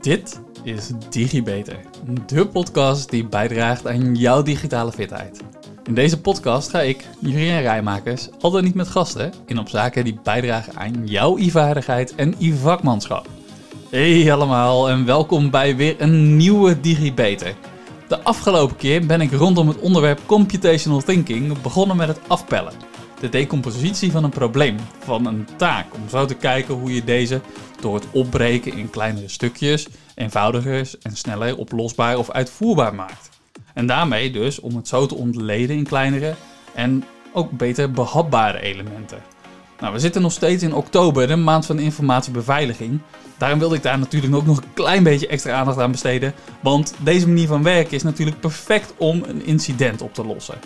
Dit is DigiBeter, de podcast die bijdraagt aan jouw digitale fitheid. In deze podcast ga ik, Jurien Rijmakers, altijd niet met gasten, in op zaken die bijdragen aan jouw e-vaardigheid en e-vakmanschap. Hey allemaal en welkom bij weer een nieuwe DigiBeter. De afgelopen keer ben ik rondom het onderwerp computational thinking begonnen met het afpellen. De decompositie van een probleem, van een taak, om zo te kijken hoe je deze door het opbreken in kleinere stukjes eenvoudiger en sneller oplosbaar of uitvoerbaar maakt. En daarmee dus om het zo te ontleden in kleinere en ook beter behapbare elementen. Nou, we zitten nog steeds in oktober, de maand van informatiebeveiliging. Daarom wilde ik daar natuurlijk ook nog een klein beetje extra aandacht aan besteden. Want deze manier van werken is natuurlijk perfect om een incident op te lossen.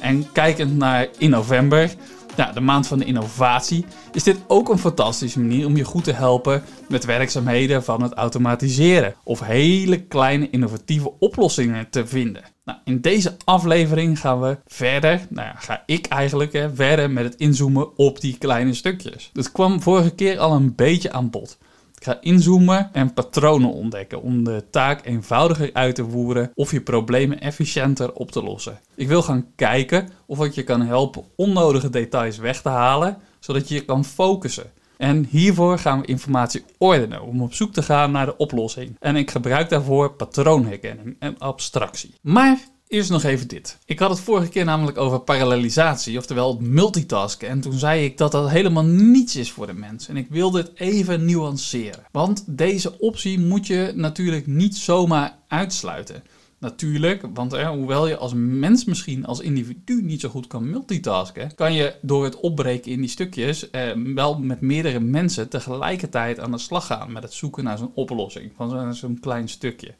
En kijkend naar in november, nou, de maand van de innovatie, is dit ook een fantastische manier om je goed te helpen met werkzaamheden van het automatiseren of hele kleine innovatieve oplossingen te vinden. Nou, in deze aflevering gaan we verder, nou ga ik eigenlijk hè, verder met het inzoomen op die kleine stukjes. Dat kwam vorige keer al een beetje aan bod. Ga inzoomen en patronen ontdekken om de taak eenvoudiger uit te voeren of je problemen efficiënter op te lossen. Ik wil gaan kijken of ik je kan helpen onnodige details weg te halen, zodat je je kan focussen. En hiervoor gaan we informatie ordenen om op zoek te gaan naar de oplossing. En ik gebruik daarvoor patroonherkenning en abstractie. Maar Eerst nog even dit. Ik had het vorige keer namelijk over parallelisatie, oftewel multitasken. En toen zei ik dat dat helemaal niets is voor de mens. En ik wilde het even nuanceren. Want deze optie moet je natuurlijk niet zomaar uitsluiten. Natuurlijk, want hoewel je als mens misschien als individu niet zo goed kan multitasken, kan je door het opbreken in die stukjes eh, wel met meerdere mensen tegelijkertijd aan de slag gaan met het zoeken naar zo'n oplossing van zo'n klein stukje.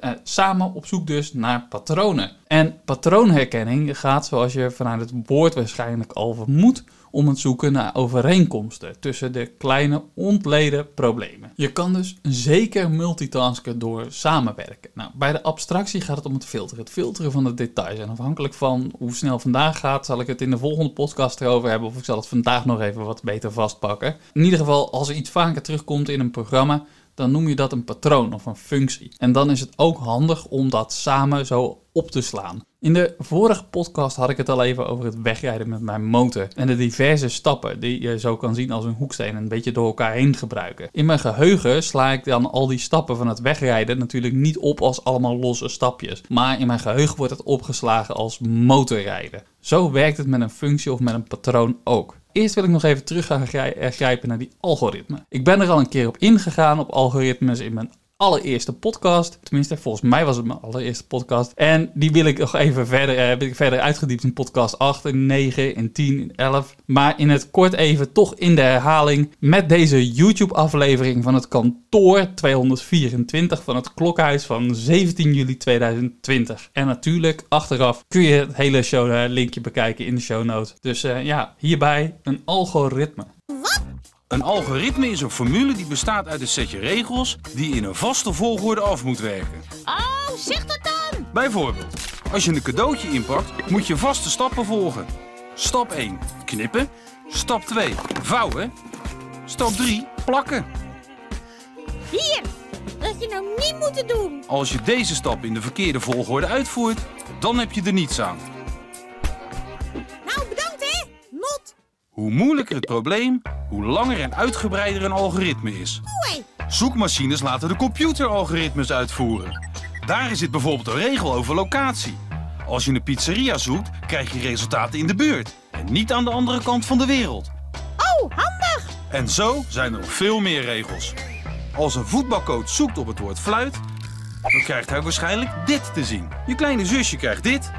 Uh, samen op zoek dus naar patronen. En patroonherkenning gaat, zoals je vanuit het woord waarschijnlijk al vermoedt, om het zoeken naar overeenkomsten tussen de kleine ontleden problemen. Je kan dus zeker multitasken door samenwerken. Nou, bij de abstractie gaat het om het filteren, het filteren van de details. En afhankelijk van hoe snel vandaag gaat, zal ik het in de volgende podcast erover hebben of ik zal het vandaag nog even wat beter vastpakken. In ieder geval, als er iets vaker terugkomt in een programma, dan noem je dat een patroon of een functie. En dan is het ook handig om dat samen zo op te slaan. In de vorige podcast had ik het al even over het wegrijden met mijn motor en de diverse stappen die je zo kan zien als een hoeksteen een beetje door elkaar heen gebruiken. In mijn geheugen sla ik dan al die stappen van het wegrijden natuurlijk niet op als allemaal losse stapjes, maar in mijn geheugen wordt het opgeslagen als motorrijden. Zo werkt het met een functie of met een patroon ook. Eerst wil ik nog even terug gaan grijpen naar die algoritme. Ik ben er al een keer op ingegaan op algoritmes in mijn allereerste podcast. Tenminste, volgens mij was het mijn allereerste podcast. En die wil ik nog even verder, uh, ik verder uitgediept in podcast 8, en 9, en 10, en 11. Maar in het kort even toch in de herhaling met deze YouTube aflevering van het kantoor 224 van het klokhuis van 17 juli 2020. En natuurlijk achteraf kun je het hele show uh, linkje bekijken in de show notes. Dus uh, ja, hierbij een algoritme. Wat? Een algoritme is een formule die bestaat uit een setje regels die in een vaste volgorde af moet werken. Oh, zeg dat dan! Bijvoorbeeld, als je een cadeautje inpakt, moet je vaste stappen volgen. Stap 1, knippen. Stap 2, vouwen. Stap 3, plakken. Hier, dat je nou niet moeten doen. Als je deze stap in de verkeerde volgorde uitvoert, dan heb je er niets aan. Hoe moeilijker het probleem, hoe langer en uitgebreider een algoritme is. Zoekmachines laten de computer algoritmes uitvoeren. Daar zit bijvoorbeeld een regel over locatie. Als je een pizzeria zoekt, krijg je resultaten in de buurt en niet aan de andere kant van de wereld. Oh, handig. En zo zijn er nog veel meer regels. Als een voetbalcoach zoekt op het woord fluit, dan krijgt hij waarschijnlijk dit te zien. Je kleine zusje krijgt dit.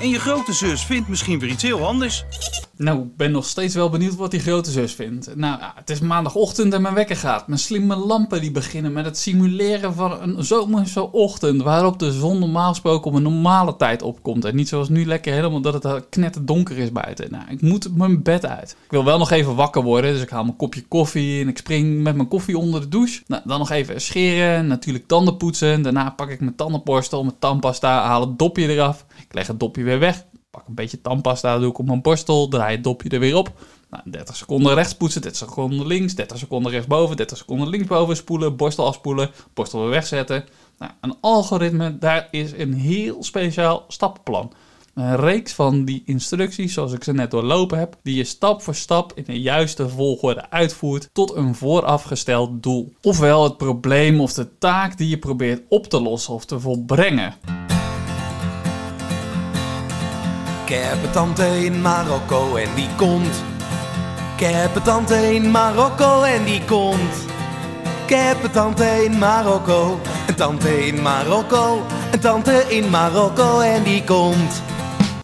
En je grote zus vindt misschien weer iets heel anders. Nou, ik ben nog steeds wel benieuwd wat die grote zus vindt. Nou, het is maandagochtend en mijn wekker gaat. Mijn slimme lampen die beginnen met het simuleren van een zomerse ochtend... waarop de zon normaal gesproken op een normale tijd opkomt. En niet zoals nu lekker helemaal dat het knetter donker is buiten. Nou, ik moet mijn bed uit. Ik wil wel nog even wakker worden, dus ik haal mijn kopje koffie... en ik spring met mijn koffie onder de douche. Nou, dan nog even scheren, natuurlijk tanden poetsen. Daarna pak ik mijn tandenborstel, mijn tandpasta, haal het dopje eraf. Ik leg het dopje weer weg. Pak een beetje tandpasta, doe ik op mijn borstel, draai het dopje er weer op. Nou, 30 seconden rechts poetsen, 30 seconden links, 30 seconden rechtsboven, 30 seconden linksboven spoelen, borstel afspoelen, borstel weer wegzetten. Nou, een algoritme, daar is een heel speciaal stappenplan. Een reeks van die instructies, zoals ik ze net doorlopen heb, die je stap voor stap in de juiste volgorde uitvoert tot een voorafgesteld doel. Ofwel het probleem of de taak die je probeert op te lossen of te volbrengen. Ik heb een tante in Marokko en die komt. Ik heb een tante in Marokko en die komt. Ik heb een tante in Marokko, een tante in Marokko, een tante in Marokko en die komt.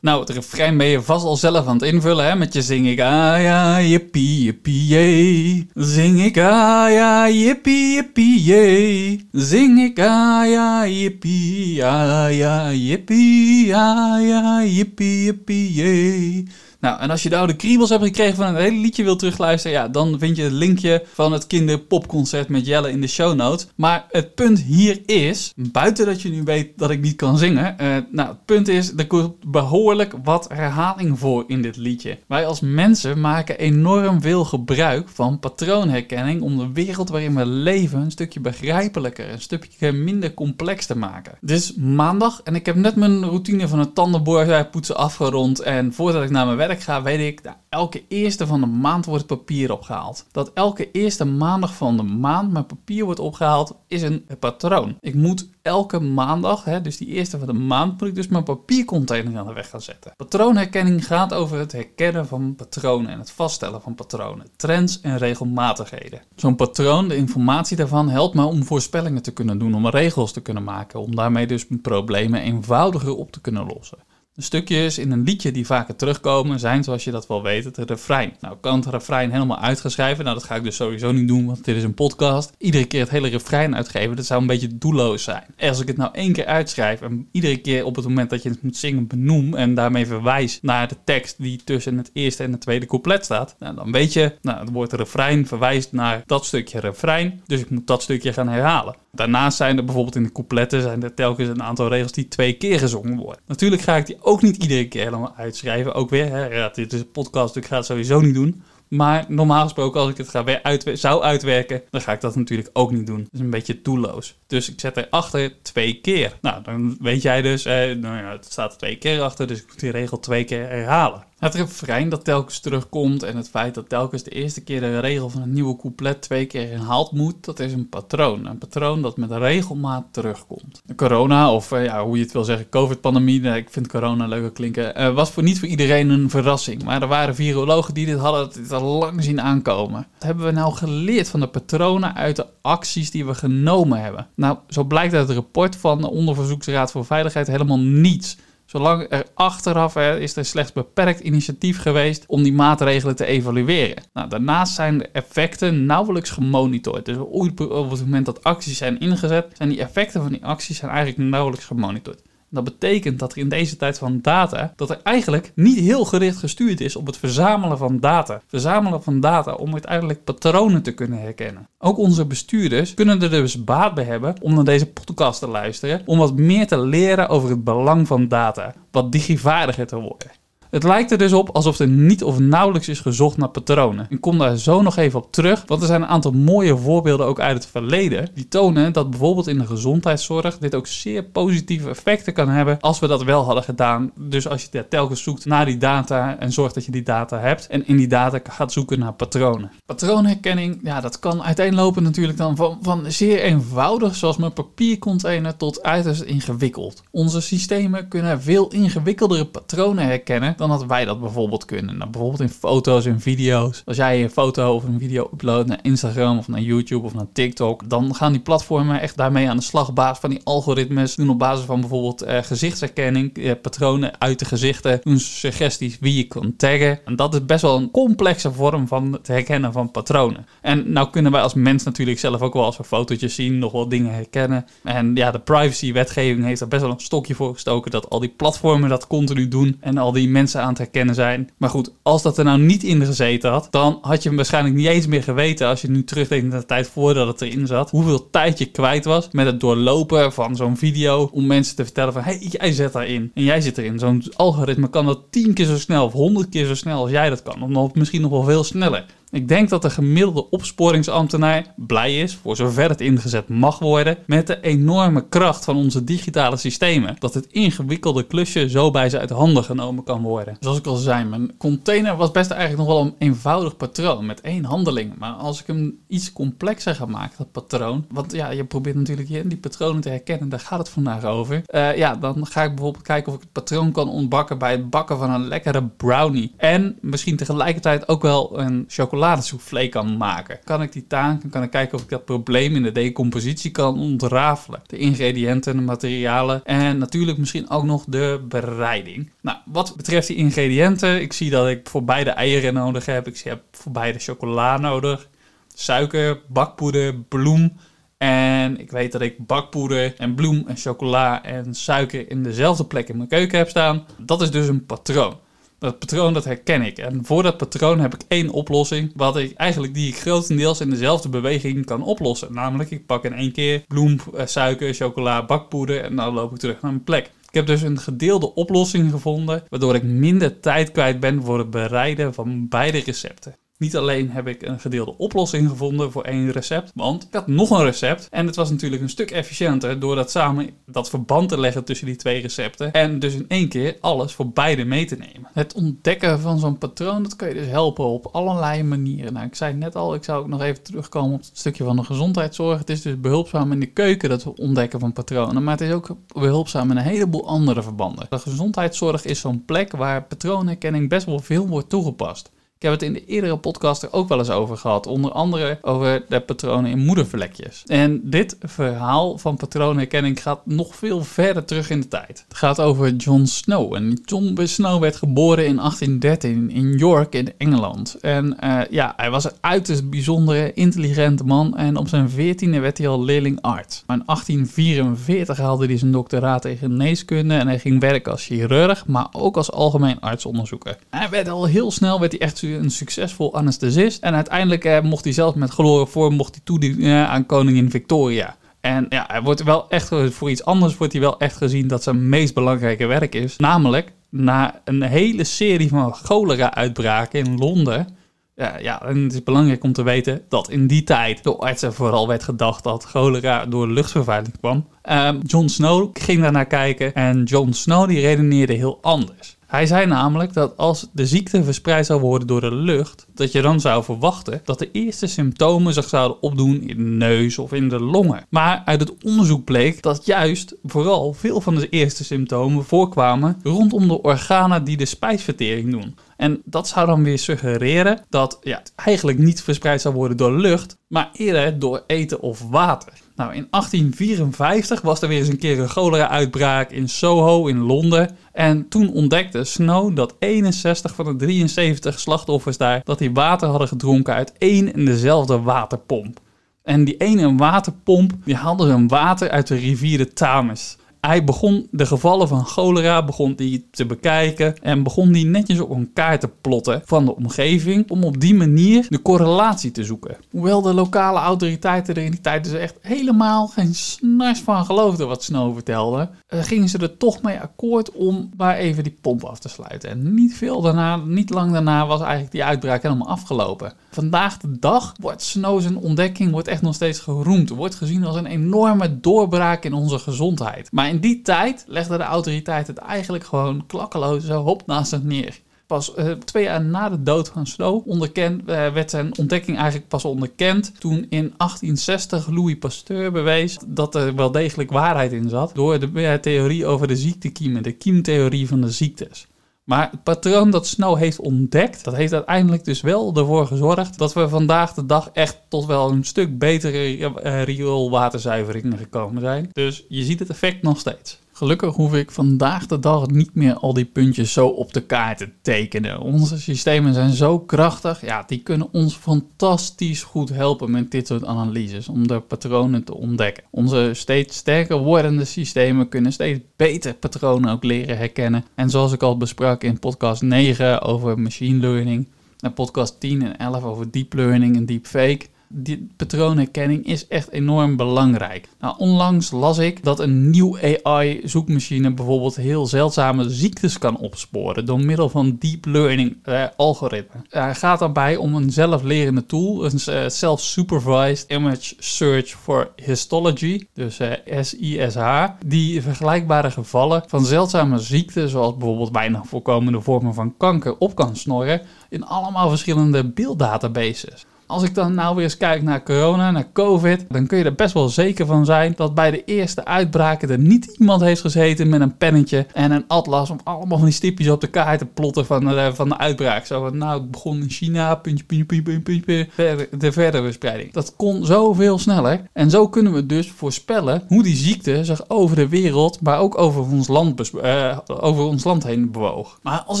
Nou, het refrein ben je vast al zelf aan het invullen, hè? Met je zing ik ah ja, jippie, jippie, jee. Zing ik ah ja, jippie, jippie, jee. Zing ik ah ja, jippie, ah ja, jippie, ah ja, jippie, jippie, jee. Nou, en als je de oude kriebels hebt gekregen van een hele liedje wil terugluisteren, ja, dan vind je het linkje van het kinderpopconcert met Jelle in de show notes. Maar het punt hier is, buiten dat je nu weet dat ik niet kan zingen, eh, nou, het punt is, er komt behoorlijk wat herhaling voor in dit liedje. Wij als mensen maken enorm veel gebruik van patroonherkenning om de wereld waarin we leven een stukje begrijpelijker, een stukje minder complex te maken. Het is maandag en ik heb net mijn routine van het tandenborstelpoetsen afgerond en voordat ik naar mijn werk ga, weet ik, dat elke eerste van de maand wordt papier opgehaald. Dat elke eerste maandag van de maand mijn papier wordt opgehaald, is een patroon. Ik moet elke maandag, hè, dus die eerste van de maand, moet ik dus mijn papiercontainer aan de weg gaan zetten. Patroonherkenning gaat over het herkennen van patronen en het vaststellen van patronen, trends en regelmatigheden. Zo'n patroon, de informatie daarvan, helpt me om voorspellingen te kunnen doen, om regels te kunnen maken, om daarmee dus problemen eenvoudiger op te kunnen lossen. Stukjes in een liedje die vaker terugkomen zijn, zoals je dat wel weet, het refrein. Nou, kan het refrein helemaal uitgeschrijven. Nou, dat ga ik dus sowieso niet doen, want dit is een podcast. Iedere keer het hele refrein uitgeven, dat zou een beetje doelloos zijn. Als ik het nou één keer uitschrijf en iedere keer op het moment dat je het moet zingen benoem en daarmee verwijs naar de tekst die tussen het eerste en het tweede couplet staat, nou, dan weet je, nou, het woord refrein verwijst naar dat stukje refrein, dus ik moet dat stukje gaan herhalen. Daarnaast zijn er bijvoorbeeld in de coupletten zijn er telkens een aantal regels die twee keer gezongen worden. Natuurlijk ga ik die ook niet iedere keer helemaal uitschrijven. Ook weer, hè, dit is een podcast, dus ik ga het sowieso niet doen. Maar normaal gesproken, als ik het ga uitwer zou uitwerken, dan ga ik dat natuurlijk ook niet doen. Dat is een beetje doelloos. Dus ik zet erachter twee keer. Nou, dan weet jij dus, eh, nou ja, het staat er twee keer achter, dus ik moet die regel twee keer herhalen. Het refrein dat telkens terugkomt en het feit dat telkens de eerste keer de regel van een nieuwe couplet twee keer herhaald moet, dat is een patroon. Een patroon dat met regelmaat terugkomt. Corona, of uh, ja, hoe je het wil zeggen, COVID-pandemie, ik vind corona leuker klinken, uh, was voor niet voor iedereen een verrassing. Maar er waren virologen die dit hadden dit al lang zien aankomen. Wat hebben we nou geleerd van de patronen uit de acties die we genomen hebben? Nou, zo blijkt uit het rapport van de Onderzoeksraad voor Veiligheid helemaal niets. Zolang er achteraf er, is er slechts beperkt initiatief geweest om die maatregelen te evalueren. Nou, daarnaast zijn de effecten nauwelijks gemonitord. Dus op het moment dat acties zijn ingezet, zijn die effecten van die acties zijn eigenlijk nauwelijks gemonitord. Dat betekent dat er in deze tijd van data, dat er eigenlijk niet heel gericht gestuurd is op het verzamelen van data. Verzamelen van data om uiteindelijk patronen te kunnen herkennen. Ook onze bestuurders kunnen er dus baat bij hebben om naar deze podcast te luisteren, om wat meer te leren over het belang van data, wat digivaardiger te worden. Het lijkt er dus op alsof er niet of nauwelijks is gezocht naar patronen. Ik kom daar zo nog even op terug, want er zijn een aantal mooie voorbeelden ook uit het verleden die tonen dat bijvoorbeeld in de gezondheidszorg dit ook zeer positieve effecten kan hebben als we dat wel hadden gedaan. Dus als je telkens zoekt naar die data en zorgt dat je die data hebt en in die data gaat zoeken naar patronen. Patroonherkenning, ja, dat kan uiteenlopen natuurlijk dan van, van zeer eenvoudig, zoals mijn papiercontainer, tot uiterst ingewikkeld. Onze systemen kunnen veel ingewikkeldere patronen herkennen dan dat wij dat bijvoorbeeld kunnen. Nou, bijvoorbeeld in foto's en video's. Als jij een foto of een video uploadt naar Instagram of naar YouTube of naar TikTok, dan gaan die platformen echt daarmee aan de slag op basis van die algoritmes. Doen op basis van bijvoorbeeld uh, gezichtsherkenning, uh, patronen uit de gezichten, doen suggesties wie je kan taggen. En dat is best wel een complexe vorm van het herkennen van patronen. En nou kunnen wij als mens natuurlijk zelf ook wel als we fotootjes zien nog wel dingen herkennen. En ja, de privacy-wetgeving heeft er best wel een stokje voor gestoken dat al die platformen dat continu doen en al die mensen aan het herkennen zijn. Maar goed, als dat er nou niet in gezeten had, dan had je hem waarschijnlijk niet eens meer geweten als je nu terugdenkt naar de tijd voordat het erin zat. Hoeveel tijd je kwijt was met het doorlopen van zo'n video om mensen te vertellen van hé, hey, jij zet daarin en jij zit erin. Zo'n algoritme kan dat tien keer zo snel of honderd keer zo snel als jij dat kan. Of misschien nog wel veel sneller. Ik denk dat de gemiddelde opsporingsambtenaar blij is, voor zover het ingezet mag worden, met de enorme kracht van onze digitale systemen. Dat het ingewikkelde klusje zo bij ze uit handen genomen kan worden. Zoals ik al zei, mijn container was best eigenlijk nog wel een eenvoudig patroon met één handeling. Maar als ik hem iets complexer ga maken, dat patroon, want ja, je probeert natuurlijk die patronen te herkennen, daar gaat het vandaag over. Uh, ja, dan ga ik bijvoorbeeld kijken of ik het patroon kan ontbakken bij het bakken van een lekkere brownie. En misschien tegelijkertijd ook wel een chocolade chocoladesoufflé kan maken. Kan ik die taak, kan ik kijken of ik dat probleem in de decompositie kan ontrafelen. De ingrediënten, de materialen en natuurlijk misschien ook nog de bereiding. Nou, wat betreft die ingrediënten, ik zie dat ik voor beide eieren nodig heb. Ik heb voor beide chocola nodig, suiker, bakpoeder, bloem. En ik weet dat ik bakpoeder en bloem en chocola en suiker in dezelfde plek in mijn keuken heb staan. Dat is dus een patroon. Dat patroon dat herken ik. En voor dat patroon heb ik één oplossing, wat ik eigenlijk die ik grotendeels in dezelfde beweging kan oplossen. Namelijk, ik pak in één keer bloem, eh, suiker, chocola, bakpoeder en dan loop ik terug naar mijn plek. Ik heb dus een gedeelde oplossing gevonden, waardoor ik minder tijd kwijt ben voor het bereiden van beide recepten. Niet alleen heb ik een gedeelde oplossing gevonden voor één recept, want ik had nog een recept. En het was natuurlijk een stuk efficiënter door dat samen dat verband te leggen tussen die twee recepten. En dus in één keer alles voor beide mee te nemen. Het ontdekken van zo'n patroon, dat kun je dus helpen op allerlei manieren. Nou, ik zei net al, ik zou ook nog even terugkomen op het stukje van de gezondheidszorg. Het is dus behulpzaam in de keuken dat we ontdekken van patronen, maar het is ook behulpzaam in een heleboel andere verbanden. De gezondheidszorg is zo'n plek waar patroonherkenning best wel veel wordt toegepast. Ik heb het in de eerdere podcast er ook wel eens over gehad. Onder andere over de patronen in moedervlekjes. En dit verhaal van patroonherkenning gaat nog veel verder terug in de tijd. Het gaat over John Snow. En John Snow werd geboren in 1813 in York in Engeland. En uh, ja, hij was een uiterst bijzondere, intelligente man. En op zijn veertiende werd hij al leerling arts. Maar in 1844 haalde hij zijn doctoraat in geneeskunde. En hij ging werken als chirurg, maar ook als algemeen artsonderzoeker. Hij werd al heel snel werd hij echt een succesvol anesthesist. En uiteindelijk eh, mocht hij zelf met chloroform mocht hij toedienen aan koningin Victoria. En ja, hij wordt wel echt voor iets anders wordt hij wel echt gezien dat zijn meest belangrijke werk is. Namelijk na een hele serie van cholera-uitbraken in Londen. Ja, ja, en het is belangrijk om te weten dat in die tijd door artsen vooral werd gedacht dat cholera door luchtvervuiling kwam. Uh, John Snow ging daarnaar kijken en John Snow die redeneerde heel anders. Hij zei namelijk dat als de ziekte verspreid zou worden door de lucht, dat je dan zou verwachten dat de eerste symptomen zich zouden opdoen in de neus of in de longen. Maar uit het onderzoek bleek dat juist vooral veel van de eerste symptomen voorkwamen rondom de organen die de spijsvertering doen. En dat zou dan weer suggereren dat ja, het eigenlijk niet verspreid zou worden door lucht, maar eerder door eten of water. Nou, in 1854 was er weer eens een keer een cholera-uitbraak in Soho in Londen. En toen ontdekte Snow dat 61 van de 73 slachtoffers daar dat die water hadden gedronken uit één en dezelfde waterpomp. En die ene waterpomp, die haalde hun water uit de rivier de Thames hij begon de gevallen van cholera begon die te bekijken en begon die netjes op een kaart te plotten van de omgeving om op die manier de correlatie te zoeken. Hoewel de lokale autoriteiten er in die tijd dus echt helemaal geen snars van geloofden wat Snow vertelde, eh, gingen ze er toch mee akkoord om maar even die pomp af te sluiten. En niet veel daarna, niet lang daarna was eigenlijk die uitbraak helemaal afgelopen. Vandaag de dag wordt Snow zijn ontdekking wordt echt nog steeds geroemd. Wordt gezien als een enorme doorbraak in onze gezondheid. Maar in die tijd legden de autoriteiten het eigenlijk gewoon klakkeloos hop naast het neer. Pas uh, twee jaar na de dood van Snow onderkend, uh, werd zijn ontdekking eigenlijk pas onderkend toen in 1860 Louis Pasteur bewees dat er wel degelijk waarheid in zat door de uh, theorie over de ziektekiemen, de kiemtheorie van de ziektes. Maar het patroon dat Snow heeft ontdekt, dat heeft uiteindelijk dus wel ervoor gezorgd dat we vandaag de dag echt tot wel een stuk betere rioolwaterzuiveringen gekomen zijn. Dus je ziet het effect nog steeds. Gelukkig hoef ik vandaag de dag niet meer al die puntjes zo op de kaart te tekenen. Onze systemen zijn zo krachtig, ja, die kunnen ons fantastisch goed helpen met dit soort analyses om de patronen te ontdekken. Onze steeds sterker wordende systemen kunnen steeds beter patronen ook leren herkennen. En zoals ik al besprak in podcast 9 over machine learning, en podcast 10 en 11 over deep learning en deepfake, die patroonherkenning is echt enorm belangrijk. Nou, onlangs las ik dat een nieuw AI-zoekmachine bijvoorbeeld heel zeldzame ziektes kan opsporen door middel van deep learning eh, algoritme. Het gaat daarbij om een zelflerende tool, een uh, self-supervised image search for histology, dus uh, eh, SISH, die vergelijkbare gevallen van zeldzame ziekten, zoals bijvoorbeeld bijna voorkomende vormen van kanker, op kan snorren in allemaal verschillende beelddatabases. Als ik dan nou weer eens kijk naar corona, naar COVID, dan kun je er best wel zeker van zijn dat bij de eerste uitbraken er niet iemand heeft gezeten met een pennetje en een atlas om allemaal van die stipjes op de kaart te plotten van de, van de uitbraak. Zo van, nou, het begon in China, puntje, puntje, puntje, puntje, verder, de verdere verspreiding. Dat kon zoveel sneller. En zo kunnen we dus voorspellen hoe die ziekte zich over de wereld, maar ook over ons land, uh, over ons land heen bewoog. Maar als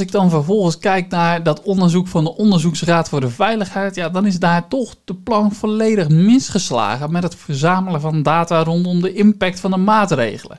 ik dan vervolgens kijk naar dat onderzoek van de Onderzoeksraad voor de Veiligheid, ja, dan is daar toch de plan volledig misgeslagen met het verzamelen van data rondom de impact van de maatregelen.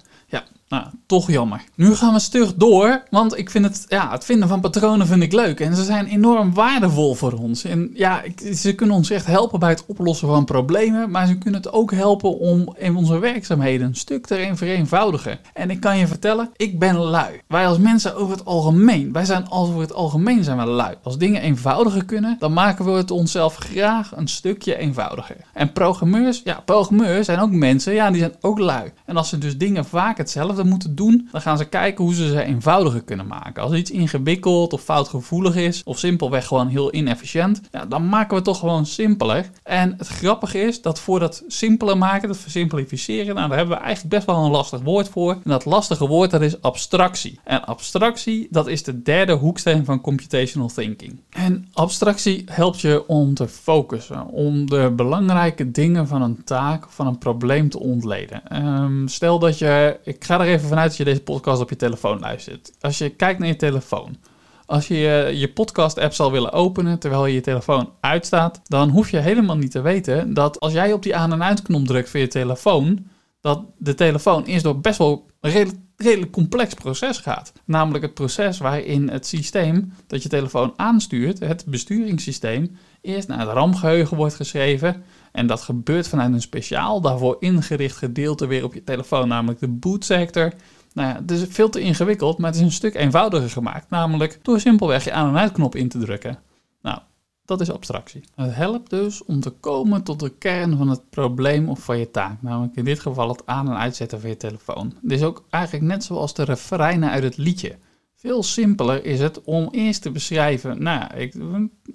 Nou, toch jammer. Nu gaan we stug door, want ik vind het, ja, het vinden van patronen vind ik leuk. En ze zijn enorm waardevol voor ons. En ja, ze kunnen ons echt helpen bij het oplossen van problemen, maar ze kunnen het ook helpen om in onze werkzaamheden een stuk te vereenvoudigen. En ik kan je vertellen, ik ben lui. Wij als mensen over het algemeen, wij zijn over het algemeen zijn we lui. Als dingen eenvoudiger kunnen, dan maken we het onszelf graag een stukje eenvoudiger. En programmeurs, ja, programmeurs zijn ook mensen, ja, die zijn ook lui. En als ze dus dingen vaak hetzelfde moeten doen, dan gaan ze kijken hoe ze ze eenvoudiger kunnen maken. Als iets ingewikkeld of foutgevoelig is, of simpelweg gewoon heel inefficiënt, dan maken we het toch gewoon simpeler. En het grappige is dat voor dat simpeler maken, dat versimplificeren, nou, daar hebben we eigenlijk best wel een lastig woord voor. En dat lastige woord, dat is abstractie. En abstractie, dat is de derde hoeksteen van computational thinking. En abstractie helpt je om te focussen, om de belangrijke dingen van een taak, van een probleem te ontleden. Um, stel dat je, ik ga er even vanuit dat je deze podcast op je telefoon luistert. Als je kijkt naar je telefoon, als je je podcast-app zal willen openen terwijl je je telefoon uitstaat, dan hoef je helemaal niet te weten dat als jij op die aan- en uitknop drukt voor je telefoon, dat de telefoon eerst door best wel een redelijk, complex proces gaat. Namelijk het proces waarin het systeem dat je telefoon aanstuurt, het besturingssysteem, eerst naar het RAM-geheugen wordt geschreven. En dat gebeurt vanuit een speciaal daarvoor ingericht gedeelte weer op je telefoon, namelijk de bootsector. Nou ja, het is veel te ingewikkeld, maar het is een stuk eenvoudiger gemaakt. Namelijk door simpelweg je aan- en uitknop in te drukken. Nou, dat is abstractie. Het helpt dus om te komen tot de kern van het probleem of van je taak. Namelijk in dit geval het aan- en uitzetten van je telefoon. Dit is ook eigenlijk net zoals de refreinen uit het liedje. Veel simpeler is het om eerst te beschrijven, nou, ik,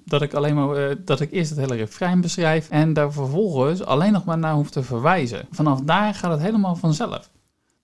dat ik alleen maar eh, dat ik eerst het hele refrein beschrijf en daar vervolgens alleen nog maar naar hoef te verwijzen. Vanaf daar gaat het helemaal vanzelf.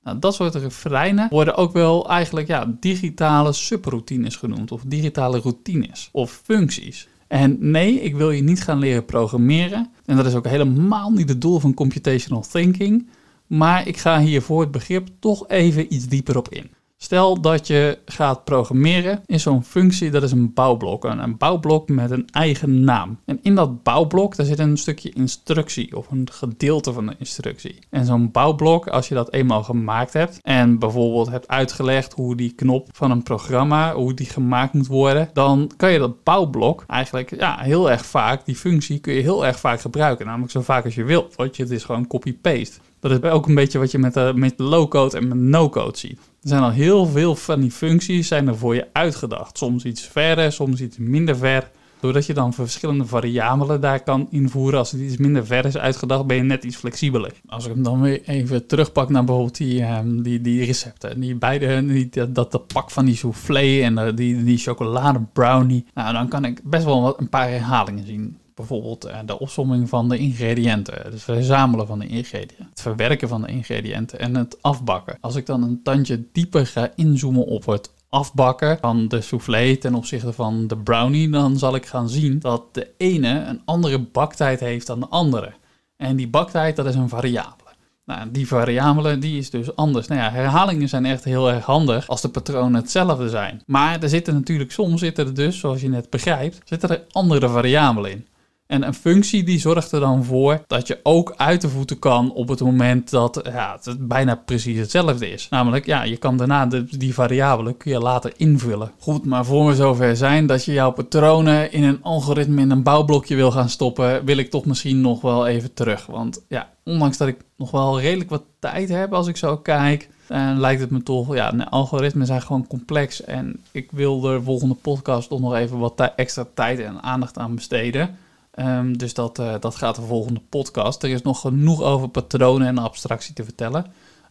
Nou, dat soort refreinen worden ook wel eigenlijk ja, digitale subroutines genoemd, of digitale routines, of functies. En nee, ik wil je niet gaan leren programmeren. En dat is ook helemaal niet het doel van computational thinking. Maar ik ga hier voor het begrip toch even iets dieper op in. Stel dat je gaat programmeren in zo'n functie, dat is een bouwblok. Een, bouwblok met een eigen naam. En in dat bouwblok, daar zit een stukje instructie of een gedeelte van de instructie. En zo'n bouwblok, als je dat eenmaal gemaakt hebt en bijvoorbeeld hebt uitgelegd hoe die knop van een programma, hoe die gemaakt moet worden, dan kan je dat bouwblok eigenlijk ja, heel erg vaak, die functie kun je heel erg vaak gebruiken. Namelijk zo vaak als je wilt, want het is gewoon copy-paste. Dat is ook een beetje wat je met, met low-code en met no-code ziet. Er zijn al heel veel van die functies zijn er voor je uitgedacht. Soms iets verder, soms iets minder ver. Doordat je dan verschillende variabelen daar kan invoeren. Als het iets minder ver is uitgedacht, ben je net iets flexibeler. Als ik hem dan weer even terugpak naar bijvoorbeeld die, um, die, die recepten. Die beide, dat, dat pak van die soufflé en uh, die, die chocolade brownie. Nou, dan kan ik best wel wat, een paar herhalingen zien bijvoorbeeld uh, de opsomming van de ingrediënten, het verzamelen van de ingrediënten, het verwerken van de ingrediënten en het afbakken. Als ik dan een tandje dieper ga inzoomen op het afbakken van de soufflé ten opzichte van de brownie, dan zal ik gaan zien dat de ene een andere baktijd heeft dan de andere. En die baktijd, dat is een variabele. Nou, die variabele die is dus anders. Nou ja, herhalingen zijn echt heel erg handig als de patronen hetzelfde zijn. Maar er zitten natuurlijk soms zitten er dus, zoals je net begrijpt, zitten er andere variabelen in. En een functie die zorgt er dan voor dat je ook uit de voeten kan op het moment dat ja, het bijna precies hetzelfde is. Namelijk, ja, je kan daarna de, die variabelen kun je later invullen. Goed, maar voor we zover zijn dat je jouw patronen in een algoritme in een bouwblokje wil gaan stoppen, wil ik toch misschien nog wel even terug. Want ja, ondanks dat ik nog wel redelijk wat tijd heb als ik zo kijk, uh, lijkt het me toch, ja, algoritmen zijn gewoon complex. En ik wil de volgende podcast toch nog even wat extra tijd en aandacht aan besteden. Ehm, dus dat, uh, dat gaat de volgende podcast. Er is nog genoeg over patronen en abstractie te vertellen.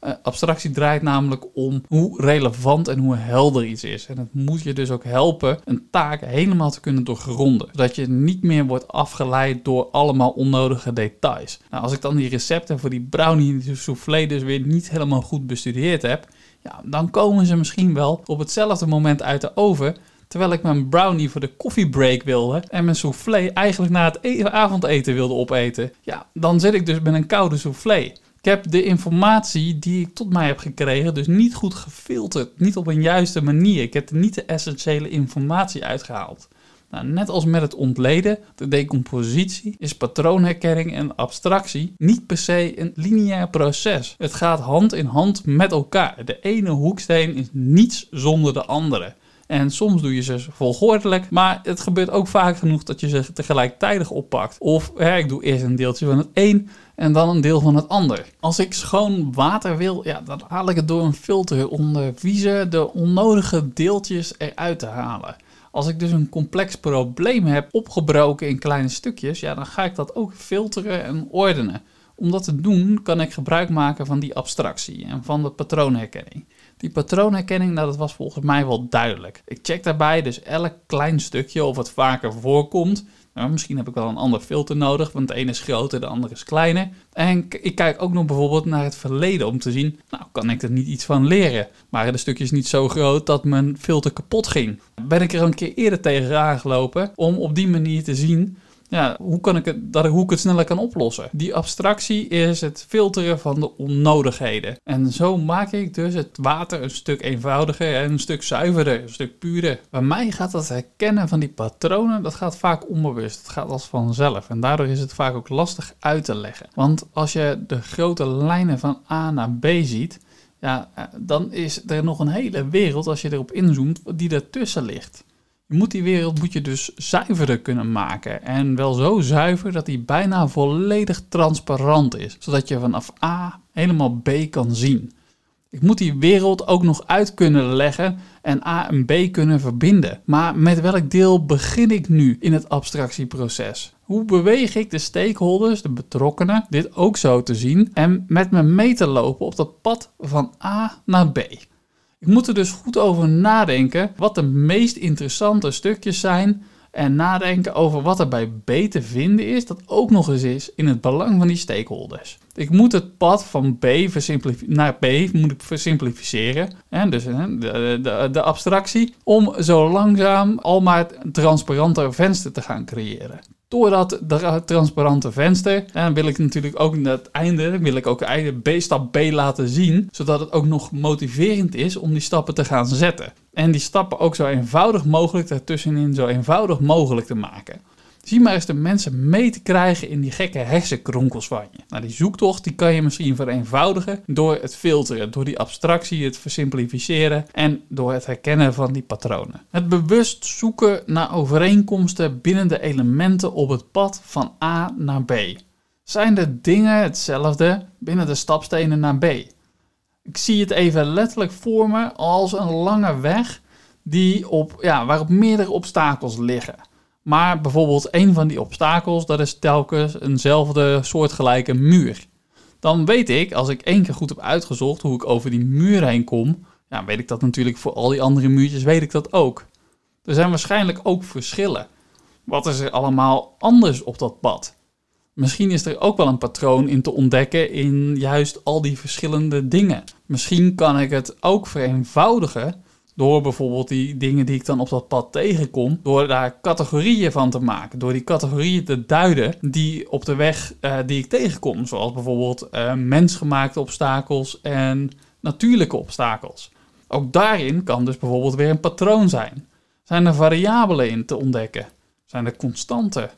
Uh, abstractie draait namelijk om hoe relevant en hoe helder iets is. En het moet je dus ook helpen een taak helemaal te kunnen doorgronden. Zodat je niet meer wordt afgeleid door allemaal onnodige details. Nou, als ik dan die recepten voor die brownie soufflé dus weer niet helemaal goed bestudeerd heb... Ja, dan komen ze misschien wel op hetzelfde moment uit de oven Terwijl ik mijn brownie voor de koffiebreak wilde en mijn soufflé eigenlijk na het e- avondeten wilde opeten. Ja, dan zit ik dus met een koude soufflé. Ik heb de informatie die ik tot mij heb gekregen dus niet goed gefilterd. Niet op een juiste manier. Ik heb er niet de essentiële informatie uitgehaald. Nou, net als met het ontleden, de decompositie, is patroonherkenning en abstractie niet per se een lineair proces. Het gaat hand in hand met elkaar. De ene hoeksteen is niets zonder de andere. En soms doe je ze volgordelijk, maar het gebeurt ook vaak genoeg dat je ze tegelijkertijd oppakt. Of hè, ik doe eerst een deeltje van het een en dan een deel van het ander. Als ik schoon water wil, ja, dan haal ik het door een filter om de viezen, de onnodige deeltjes eruit te halen. Als ik dus een complex probleem heb opgebroken in kleine stukjes, ja, dan ga ik dat ook filteren en ordenen. Om dat te doen kan ik gebruik maken van die abstractie en van de patroonherkenning. Die patroonherkenning, nou, dat was volgens mij wel duidelijk. Ik check daarbij dus elk klein stukje of het vaker voorkomt. Nou, misschien heb ik wel een ander filter nodig, want de ene is groter, de andere is kleiner. En ik kijk ook nog bijvoorbeeld naar het verleden om te zien, nou, kan ik er niet iets van leren? Waren de stukjes niet zo groot dat mijn filter kapot ging? Ben ik er een keer eerder tegen aangelopen om op die manier te zien ja, hoe, kan ik het, dat, hoe ik het sneller kan oplossen. Die abstractie is het filteren van de onnodigheden. En zo maak ik dus het water een stuk eenvoudiger en een stuk zuiverder, een stuk puurder. Bij mij gaat het herkennen van die patronen, dat gaat vaak onbewust. Het gaat als vanzelf. En daardoor is het vaak ook lastig uit te leggen. Want als je de grote lijnen van A naar B ziet, ja, eh, dan is er nog een hele wereld, als je erop inzoomt, die ertussen ligt. Je moet die wereld moet je dus zuiverder kunnen maken. En wel zo zuiver dat die bijna volledig transparant is. Zodat je vanaf A helemaal B kan zien. Ik moet die wereld ook nog uit kunnen leggen en A en B kunnen verbinden. Maar met welk deel begin ik nu in het abstractieproces? Hoe beweeg ik de stakeholders, de betrokkenen, dit ook zo te zien en met me mee te lopen op dat pad van A naar B? Ik moet er dus goed over nadenken wat de meest interessante stukjes zijn. En nadenken over wat er bij B te vinden is, dat ook nog eens is in het belang van die stakeholders. Ik moet het pad van B naar B moet ik versimplificeren. Hè, dus de, de, de abstractie. Om zo langzaam al maar transparanter venster te gaan creëren door dat transparante venster. En wil ik natuurlijk ook in het einde, wil ik ook B, stap B laten zien, zodat het ook nog motiverend is om die stappen te gaan zetten. En die stappen ook zo eenvoudig mogelijk ertussenin zo eenvoudig mogelijk te maken. Zie maar eens de mensen mee te krijgen in die gekke hersenkronkels van je. Nou, die zoektocht die kan je misschien vereenvoudigen door het filteren, door die abstractie, het versimplificeren en door het herkennen van die patronen. Het bewust zoeken naar overeenkomsten binnen de elementen op het pad van A naar B. Zijn de dingen hetzelfde binnen de stapstenen naar B? Ik zie het even letterlijk voor me als een lange weg die op, ja, waarop meerdere obstakels liggen. Maar bijvoorbeeld een van die obstakels, dat is telkens eenzelfde soortgelijke muur. Dan weet ik, als ik één keer goed heb uitgezocht hoe ik over die muur heen kom, ja, weet ik dat natuurlijk voor al die andere muurtjes, weet ik dat ook. Er zijn waarschijnlijk ook verschillen. Wat is er allemaal anders op dat pad? Misschien is er ook wel een patroon in te ontdekken in juist al die verschillende dingen. Misschien kan ik het ook vereenvoudigen Door bijvoorbeeld die dingen die ik dan op dat pad tegenkom, door daar categorieën van te maken. Door die categorieën te duiden die op de weg uh, die ik tegenkom. Zoals bijvoorbeeld uh, mensgemaakte obstakels en natuurlijke obstakels. Ook daarin kan dus bijvoorbeeld weer een patroon zijn. Zijn er variabelen in te ontdekken? Zijn er constanten?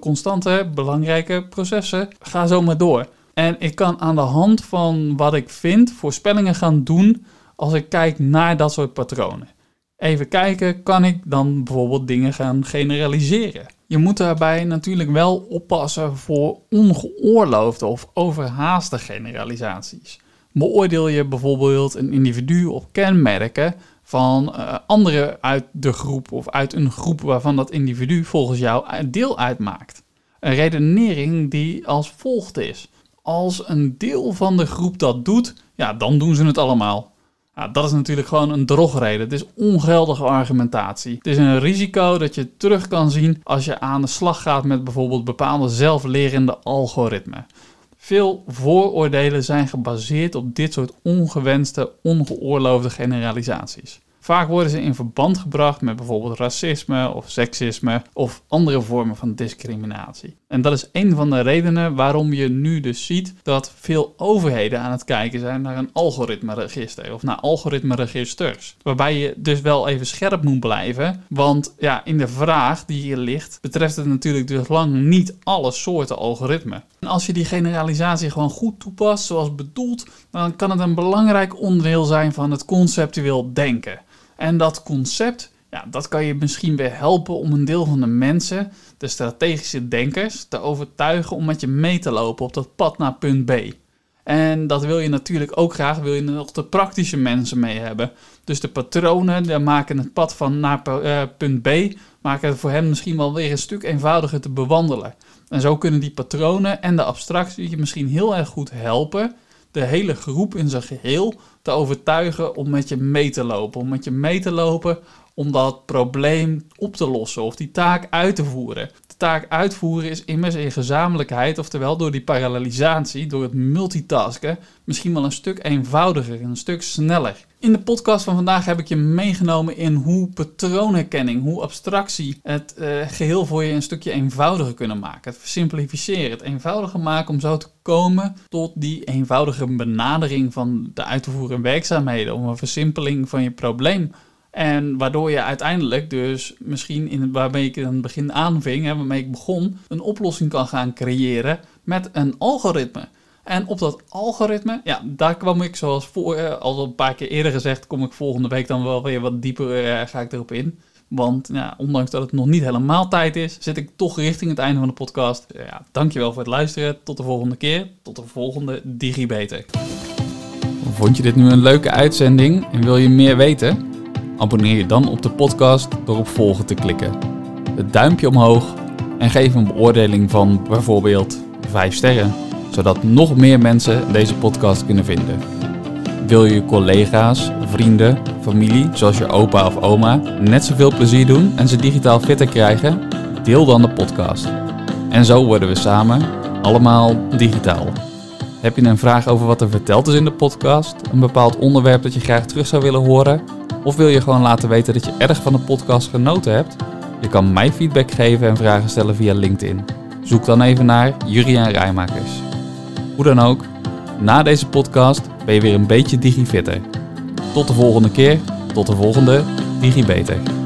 Constante, belangrijke processen? Ga zo maar door. En ik kan aan de hand van wat ik vind voorspellingen gaan doen als ik kijk naar dat soort patronen. Even kijken, kan ik dan bijvoorbeeld dingen gaan generaliseren? Je moet daarbij natuurlijk wel oppassen voor ongeoorloofde of overhaaste generalisaties. Beoordeel je bijvoorbeeld een individu op kenmerken van uh, anderen uit de groep of uit een groep waarvan dat individu volgens jou deel uitmaakt. Een redenering die als volgt is. Als een deel van de groep dat doet, ja, dan doen ze het allemaal. Dat is natuurlijk gewoon een drogreden. Het is ongeldige argumentatie. Het is een risico dat je terug kan zien als je aan de slag gaat met bijvoorbeeld bepaalde zelflerende algoritmen. Veel vooroordelen zijn gebaseerd op dit soort ongewenste, ongeoorloofde generalisaties. Vaak worden ze in verband gebracht met bijvoorbeeld racisme of seksisme of andere vormen van discriminatie. En dat is een van de redenen waarom je nu dus ziet dat veel overheden aan het kijken zijn naar een algoritmeregister of naar algoritmeregisters. Waarbij je dus wel even scherp moet blijven, want ja, in de vraag die hier ligt betreft het natuurlijk dus lang niet alle soorten algoritmen. En als je die generalisatie gewoon goed toepast zoals bedoeld, dan kan het een belangrijk onderdeel zijn van het conceptueel denken. En dat concept, ja, dat kan je misschien weer helpen om een deel van de mensen, de strategische denkers, te overtuigen om met je mee te lopen op dat pad naar punt B. En dat wil je natuurlijk ook graag, wil je nog de praktische mensen mee hebben. Dus de patronen, die maken het pad van naar uh, punt B, maken het voor hen misschien wel weer een stuk eenvoudiger te bewandelen. En zo kunnen die patronen en de abstractie je misschien heel erg goed helpen de hele groep in zijn geheel te overtuigen om met je mee te lopen. Om met je mee te lopen om dat probleem op te lossen of die taak uit te voeren. De taak uitvoeren is immers in gezamenlijkheid, oftewel door die parallelisatie, door het multitasken, misschien wel een stuk eenvoudiger, een stuk sneller. In de podcast van vandaag heb ik je meegenomen in hoe patroonherkenning, hoe abstractie het uh, geheel voor je een stukje eenvoudiger kunnen maken. Het simplificeren, het eenvoudiger maken om zo te komen tot die eenvoudige benadering van de uit te voeren werkzaamheden, om een versimpeling van je probleem en waardoor je uiteindelijk dus misschien in, waarmee ik het begin aanving, hè, waarmee ik begon, een oplossing kan gaan creëren met een algoritme. En op dat algoritme, ja, daar kwam ik zoals voor, eh, al een paar keer eerder gezegd, kom ik volgende week dan wel weer wat dieper, uh, ga ik erop in. Want ja, ondanks dat het nog niet helemaal tijd is, zit ik toch richting het einde van de podcast. Ja, dankjewel voor het luisteren. Tot de volgende keer. Tot de volgende DigiBeter. Vond je dit nu een leuke uitzending en wil je meer weten? Abonneer je dan op de podcast door op volgen te klikken. Het duimpje omhoog en geef een beoordeling van bijvoorbeeld 5 sterren, zodat nog meer mensen deze podcast kunnen vinden. Wil je collega's, vrienden, familie, zoals je opa of oma, net zoveel plezier doen en ze digitaal fitter krijgen? Deel dan de podcast. En zo worden we samen allemaal digitaal. Heb je een vraag over wat er verteld is in de podcast? Een bepaald onderwerp dat je graag terug zou willen horen? Of wil je gewoon laten weten dat je erg van de podcast genoten hebt? Je kan mij feedback geven en vragen stellen via LinkedIn. Zoek dan even naar Juriaan Rijmakers. Hoe dan ook, na deze podcast ben je weer een beetje digifitter. Tot de volgende keer, tot de volgende DigiBeter.